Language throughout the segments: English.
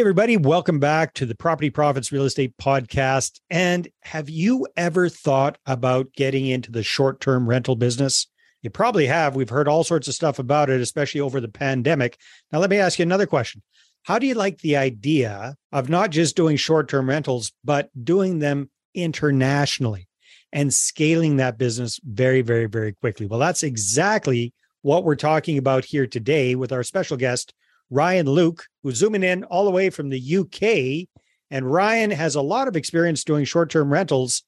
everybody. Welcome back to the Property Profits Real Estate Podcast. And have you ever thought about getting into the short term rental business? You probably have. We've heard all sorts of stuff about it, especially over the pandemic. Now, let me ask you another question. How do you like the idea of not just doing short term rentals, but doing them internationally and scaling that business very, very, very quickly? Well, that's exactly what we're talking about here today with our special guest, Ryan Luke, who's zooming in all the way from the UK. And Ryan has a lot of experience doing short term rentals,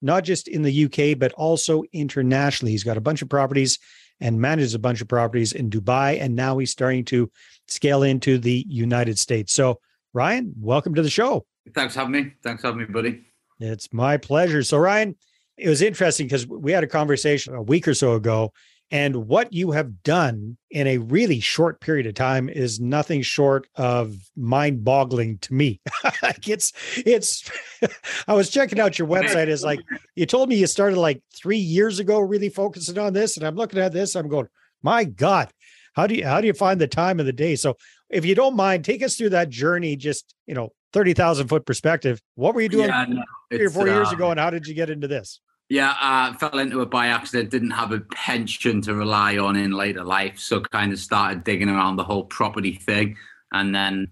not just in the UK, but also internationally. He's got a bunch of properties and manages a bunch of properties in Dubai. And now he's starting to scale into the United States. So, Ryan, welcome to the show. Thanks for having me. Thanks for having me, buddy. It's my pleasure. So, Ryan, it was interesting because we had a conversation a week or so ago and what you have done in a really short period of time is nothing short of mind boggling to me. it's, it's, I was checking out your website. Is like, you told me you started like three years ago, really focusing on this. And I'm looking at this, I'm going, my God, how do you, how do you find the time of the day? So if you don't mind, take us through that journey, just, you know, 30,000 foot perspective. What were you doing yeah, no, three or four years uh, ago? And how did you get into this? Yeah, I uh, fell into it by accident. Didn't have a pension to rely on in later life, so kind of started digging around the whole property thing, and then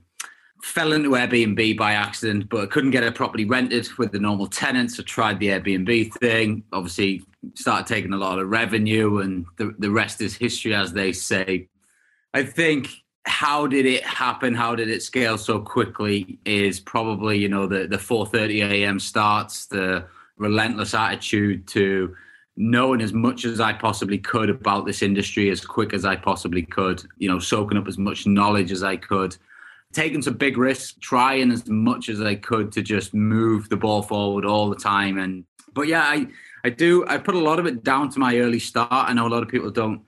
fell into Airbnb by accident. But I couldn't get a property rented with the normal tenants. So tried the Airbnb thing. Obviously, started taking a lot of revenue, and the the rest is history, as they say. I think how did it happen? How did it scale so quickly? Is probably you know the the 4:30 a.m. starts the relentless attitude to knowing as much as I possibly could about this industry as quick as I possibly could, you know, soaking up as much knowledge as I could, taking some big risks, trying as much as I could to just move the ball forward all the time. And, but yeah, I, I do, I put a lot of it down to my early start. I know a lot of people don't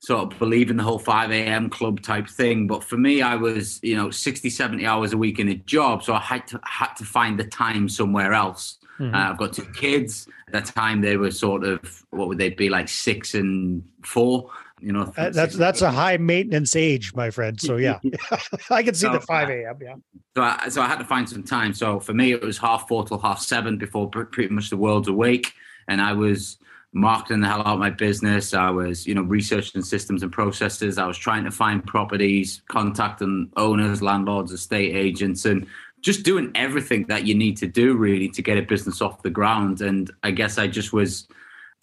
sort of believe in the whole 5 a.m. club type thing. But for me, I was, you know, 60, 70 hours a week in a job. So I had to, had to find the time somewhere else. Mm-hmm. Uh, I've got two kids. At that time, they were sort of what would they be like six and four. You know, uh, that's that's a high maintenance age, my friend. So yeah, I can see so, the five a.m. Yeah. So I, so I had to find some time. So for me, it was half four till half seven before pretty much the world's awake, and I was marketing the hell out of my business. I was, you know, researching systems and processes. I was trying to find properties, contacting owners, landlords, estate agents, and just doing everything that you need to do really to get a business off the ground. And I guess I just was,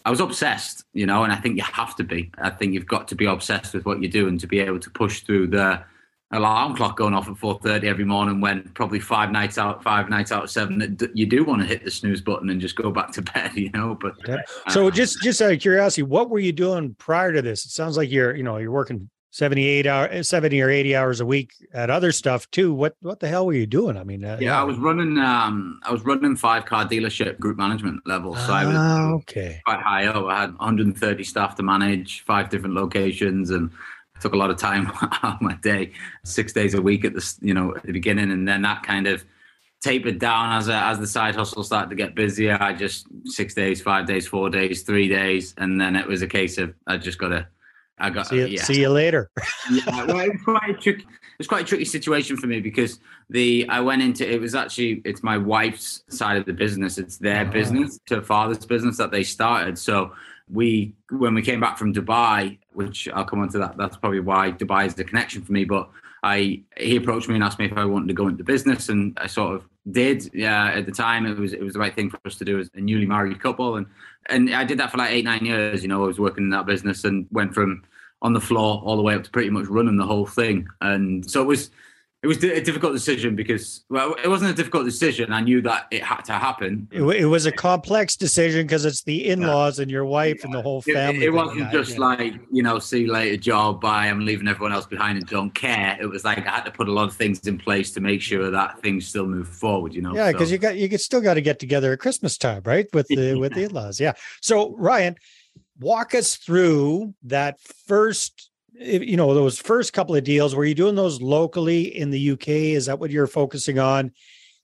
I was obsessed, you know, and I think you have to be. I think you've got to be obsessed with what you do and to be able to push through the alarm clock going off at 4.30 every morning when probably five nights out five nights out of seven you do want to hit the snooze button and just go back to bed you know but uh, so just just out of curiosity what were you doing prior to this it sounds like you're you know you're working 78 hour eh, 70 or 80 hours a week at other stuff too. What what the hell were you doing? I mean uh, yeah, i was running um i was running five car dealership group management level so i was ah, okay. quite high up. I had 130 staff to manage five different locations and took a lot of time out of my day six days a week at the you know at the beginning. And then that kind of tapered down as a, as the side hustle started to get busier. I just six days five days four days three days. And then it was a case of i just got to I got see you, yeah. see you later. yeah, well, it was quite a tricky. It quite a tricky situation for me because the I went into it was actually it's my wife's side of the business. It's their oh. business, to father's business that they started. So we when we came back from Dubai, which I'll come on to that. That's probably why Dubai is the connection for me. But I he approached me and asked me if I wanted to go into business, and I sort of did. Yeah, at the time it was it was the right thing for us to do as a newly married couple, and and I did that for like eight nine years. You know, I was working in that business and went from on the floor all the way up to pretty much running the whole thing, and so it was it was a difficult decision because well it wasn't a difficult decision i knew that it had to happen it, it was a complex decision because it's the in-laws yeah. and your wife yeah. and the whole family it, it wasn't just yeah. like you know see you later job bye i'm leaving everyone else behind and don't care it was like i had to put a lot of things in place to make sure that things still move forward you know yeah because so. you got you still got to get together at christmas time right with the with the in-laws yeah so ryan walk us through that first you know those first couple of deals were you doing those locally in the uk is that what you're focusing on?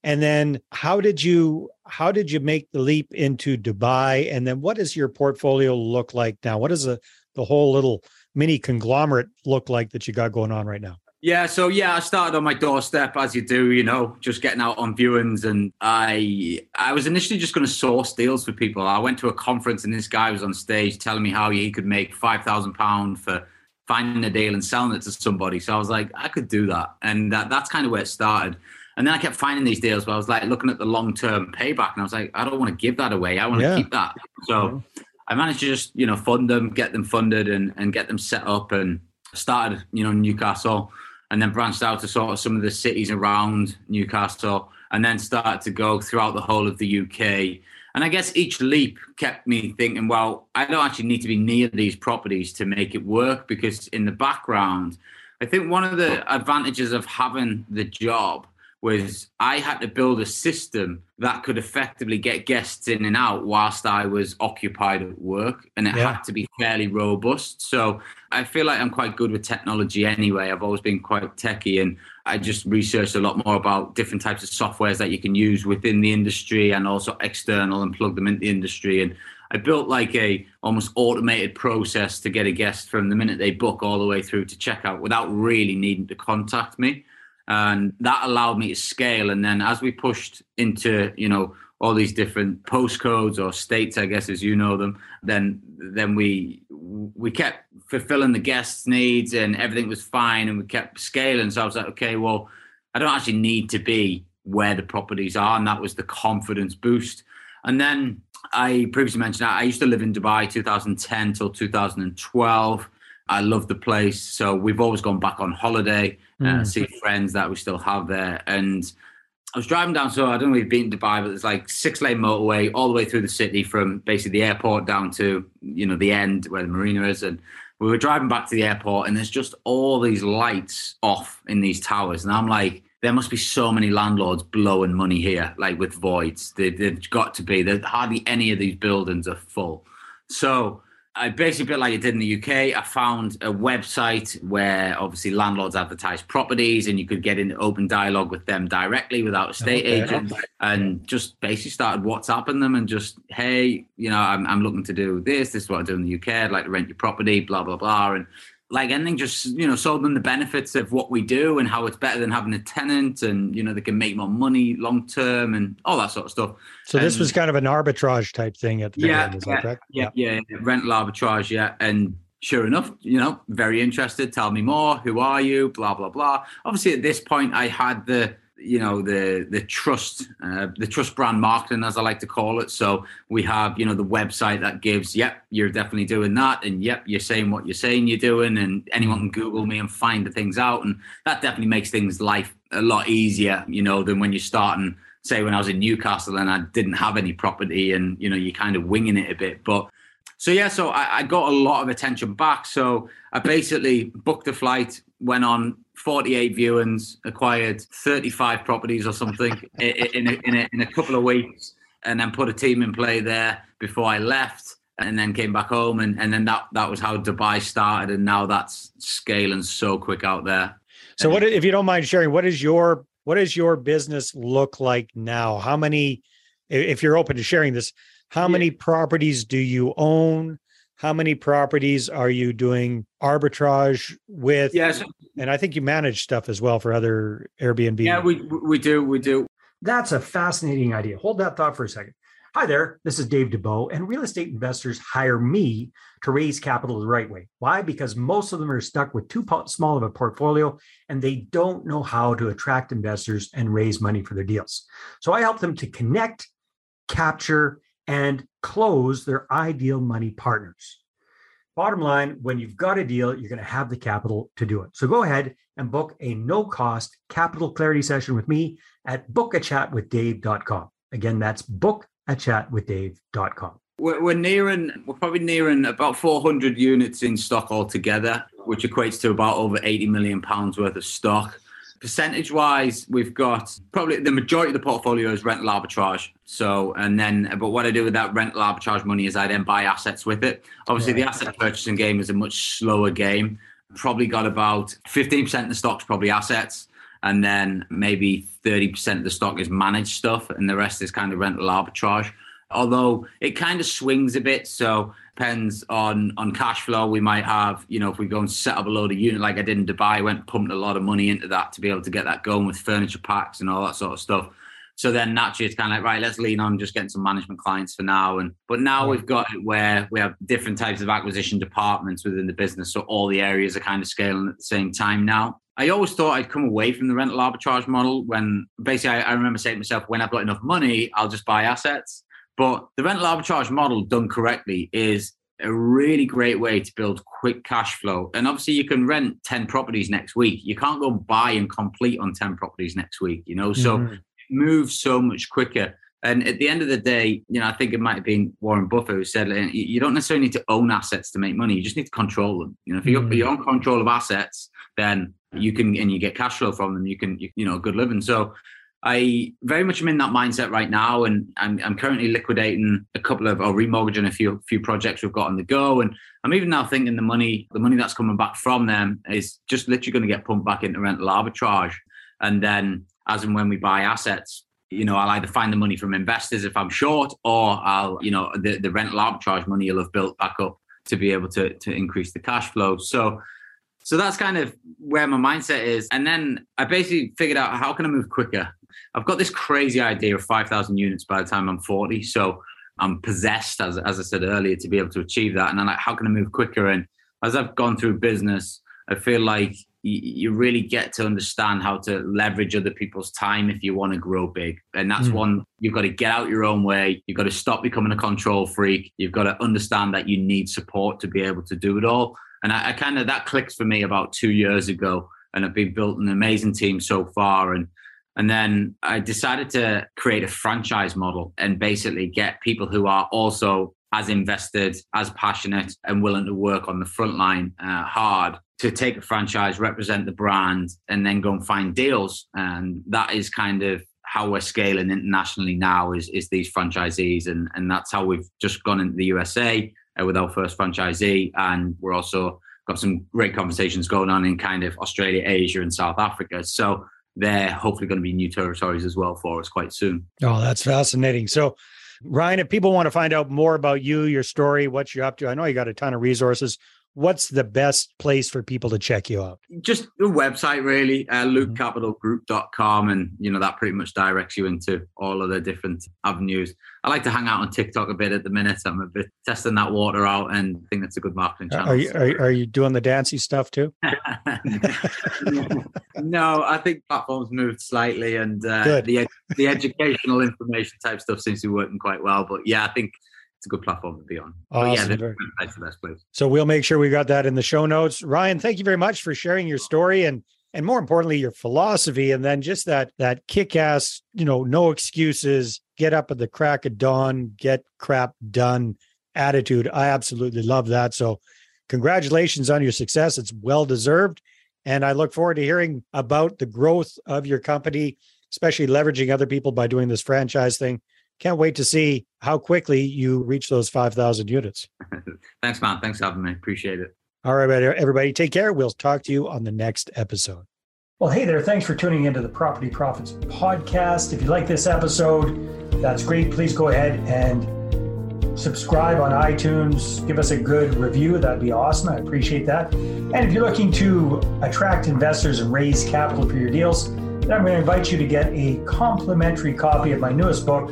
And then how did you how did you make the leap into dubai? And then what does your portfolio look like now? What does the the whole little mini conglomerate look like that you got going on right now? Yeah, so yeah, I started on my doorstep as you do, you know, just getting out on viewings, and I I was initially just going to source deals for people. I went to a conference, and this guy was on stage telling me how he could make five thousand pound for finding a deal and selling it to somebody. So I was like, I could do that, and that, that's kind of where it started. And then I kept finding these deals, but I was like looking at the long term payback, and I was like, I don't want to give that away. I want to keep that. So I managed to just you know fund them, get them funded, and and get them set up, and started you know Newcastle and then branched out to sort of some of the cities around Newcastle, and then started to go throughout the whole of the UK. And I guess each leap kept me thinking, well, I don't actually need to be near these properties to make it work because in the background, I think one of the advantages of having the job was I had to build a system that could effectively get guests in and out whilst I was occupied at work, and it yeah. had to be fairly robust. So I feel like I'm quite good with technology anyway. I've always been quite techy, and I just researched a lot more about different types of softwares that you can use within the industry and also external and plug them into the industry. And I built like a almost automated process to get a guest from the minute they book all the way through to checkout without really needing to contact me and that allowed me to scale. And then as we pushed into you know all these different postcodes or states i guess as you know them then then we we kept fulfilling the guests needs and everything was fine and we kept scaling. So i was like okay well i don't actually need to be where the properties are. And that was the confidence boost. And then i previously mentioned i used to live in dubai 2010 till 2012 I love the place. So we've always gone back on holiday, uh, mm. see friends that we still have there. And I was driving down, so I don't know if you've been to Dubai, but it's like six lane motorway all the way through the city from basically the airport down to, you know, the end where the marina is. And we were driving back to the airport and there's just all these lights off in these towers. And I'm like, there must be so many landlords blowing money here, like with voids. They, have got to be. There's hardly any of these buildings are full. So I basically, bit like it did in the UK, I found a website where obviously landlords advertise properties and you could get in open dialogue with them directly without a state okay. agent and just basically started WhatsApping them and just, hey, you know, I'm, I'm looking to do this. This is what I do in the UK. I'd like to rent your property, blah, blah, blah. And like anything, just you know, sold them the benefits of what we do and how it's better than having a tenant, and you know, they can make more money long term and all that sort of stuff. So this was kind of an arbitrage type thing at the yeah, is yeah, that correct? Yeah, yeah, yeah, rental arbitrage, yeah, and sure enough, you know, very interested. Tell me more. Who are you? Blah blah blah. Obviously, at this point, I had the you know the the trust uh, the trust brand marketing as i like to call it. So we have you know the website that gives yep you're definitely doing that and yep you're saying what you're saying you're doing and anyone can google me and find the things out. And that definitely makes things life a lot easier you know than when you're starting say when i was in newcastle and i didn't have any property and you know you're kind of winging it a bit. But so yeah, so I, I, got a lot of attention back. So I basically booked a flight, went on 48 viewings, acquired 35 properties or something in, in, a, in, a, in a couple of weeks, and then put a team in play there before I left. And then came back home, and, and then that that was how Dubai started, and now that's scaling so quick out there. So, what if you don't mind sharing? What is your what does your business look like now? How many, if you're open to sharing this, how many properties do you own? How many properties are you doing arbitrage with? Yes. And I think you manage stuff as well for other Airbnb. Yeah, we we do. We do. That's a fascinating idea. Hold that thought for a second. Hi there, this is Dave Dubeau, and real estate investors hire me to raise capital the right way. Why? Because most of them are stuck with too small of a portfolio and they don't know how to attract investors and raise money for their deals. So I help them to connect, capture, and close their ideal money partners. Bottom line, when you've got a deal, you're going to have the capital to do it. So go ahead and book a no cost capital clarity session with me at bookachatwithdave.com. Again, that's bookachatwithdave.com. We're, we're nearing, we're probably nearing about 400 units in stock altogether, which equates to about over 80 million pounds worth of stock percentage wise, we've got probably the majority of the portfolio is rental arbitrage. So, and then, but what I do with that rental arbitrage money is I then buy assets with it. Obviously, the asset purchasing game is a much slower game. Probably got about 15% of the stock's probably assets. And then maybe 30% of the stock is managed stuff. And the rest is kind of rental arbitrage. Although it kind of swings a bit. So depends on on cash flow. We might have, you know, if we go and set up a load of unit like I did in Dubai, went pumped a lot of money into that to be able to get that going with furniture packs and all that sort of stuff. So then naturally it's kind of like, right, let's lean on just getting some management clients for now. And but now we've got it where we have different types of acquisition departments within the business. So all the areas are kind of scaling at the same time now. I always thought I'd come away from the rental arbitrage model when basically I, I remember saying to myself, when I've got enough money, I'll just buy assets. But the rental arbitrage model done correctly is a really great way to build quick cash flow. And obviously, you can rent 10 properties next week. You can't go buy and complete on 10 properties next week, you know? So mm-hmm. it moves so much quicker. And at the end of the day, you know, I think it might have been Warren Buffett who said you don't necessarily need to own assets to make money. You just need to control them. You know, if you're, mm-hmm. you're on control of assets, then you can and you get cash flow from them. You can, you, you know, good living. So I very much am in that mindset right now, and I'm, I'm currently liquidating a couple of or remortgaging a few few projects we've got on the go, and I'm even now thinking the money the money that's coming back from them is just literally going to get pumped back into rental arbitrage, and then as and when we buy assets, you know, I'll either find the money from investors if I'm short, or I'll you know the the rental arbitrage money will have built back up to be able to to increase the cash flow. So so that's kind of where my mindset is. And then I basically figured out how can I move quicker? I've got this crazy idea of 5,000 units by the time I'm 40. So I'm possessed, as, as I said earlier, to be able to achieve that. And I'm like, how can I move quicker? And as I've gone through business, I feel like you really get to understand how to leverage other people's time if you want to grow big. And that's mm. one you've got to get out your own way. You've got to stop becoming a control freak. You've got to understand that you need support to be able to do it all. And I, I kind of that clicked for me about two years ago. And I've been built an amazing team so far. And and then I decided to create a franchise model and basically get people who are also as invested, as passionate, and willing to work on the front line uh, hard to take a franchise, represent the brand, and then go and find deals. And that is kind of how we're scaling internationally now is, is these franchisees. And, and that's how we've just gone into the USA uh, with our first franchisee. And we're also got some great conversations going on in kind of Australia, Asia, and South Africa. So they're hopefully going to be new territories as well for us quite soon. Oh, that's fascinating. So, Ryan, if people want to find out more about you, your story, what you're up to, I know you got a ton of resources what's the best place for people to check you out? Just the website, really, uh, mm-hmm. lukecapitalgroup.com. And, you know, that pretty much directs you into all of the different avenues. I like to hang out on TikTok a bit at the minute. I'm a bit testing that water out and I think that's a good marketing channel. Are you, are, are you doing the dancey stuff too? no, I think platforms moved slightly and uh, the, the educational information type stuff seems to be working quite well. But yeah, I think it's a good platform to be on. Oh yeah, that's the best place. So we'll make sure we got that in the show notes. Ryan, thank you very much for sharing your story and and more importantly your philosophy and then just that that kick-ass you know no excuses get up at the crack of dawn get crap done attitude i absolutely love that so congratulations on your success it's well deserved and i look forward to hearing about the growth of your company especially leveraging other people by doing this franchise thing can't wait to see how quickly you reach those 5,000 units. Thanks, man. Thanks for having me. Appreciate it. All right, everybody, take care. We'll talk to you on the next episode. Well, hey there. Thanks for tuning into the Property Profits podcast. If you like this episode, that's great. Please go ahead and subscribe on iTunes. Give us a good review. That'd be awesome. I appreciate that. And if you're looking to attract investors and raise capital for your deals, then I'm going to invite you to get a complimentary copy of my newest book,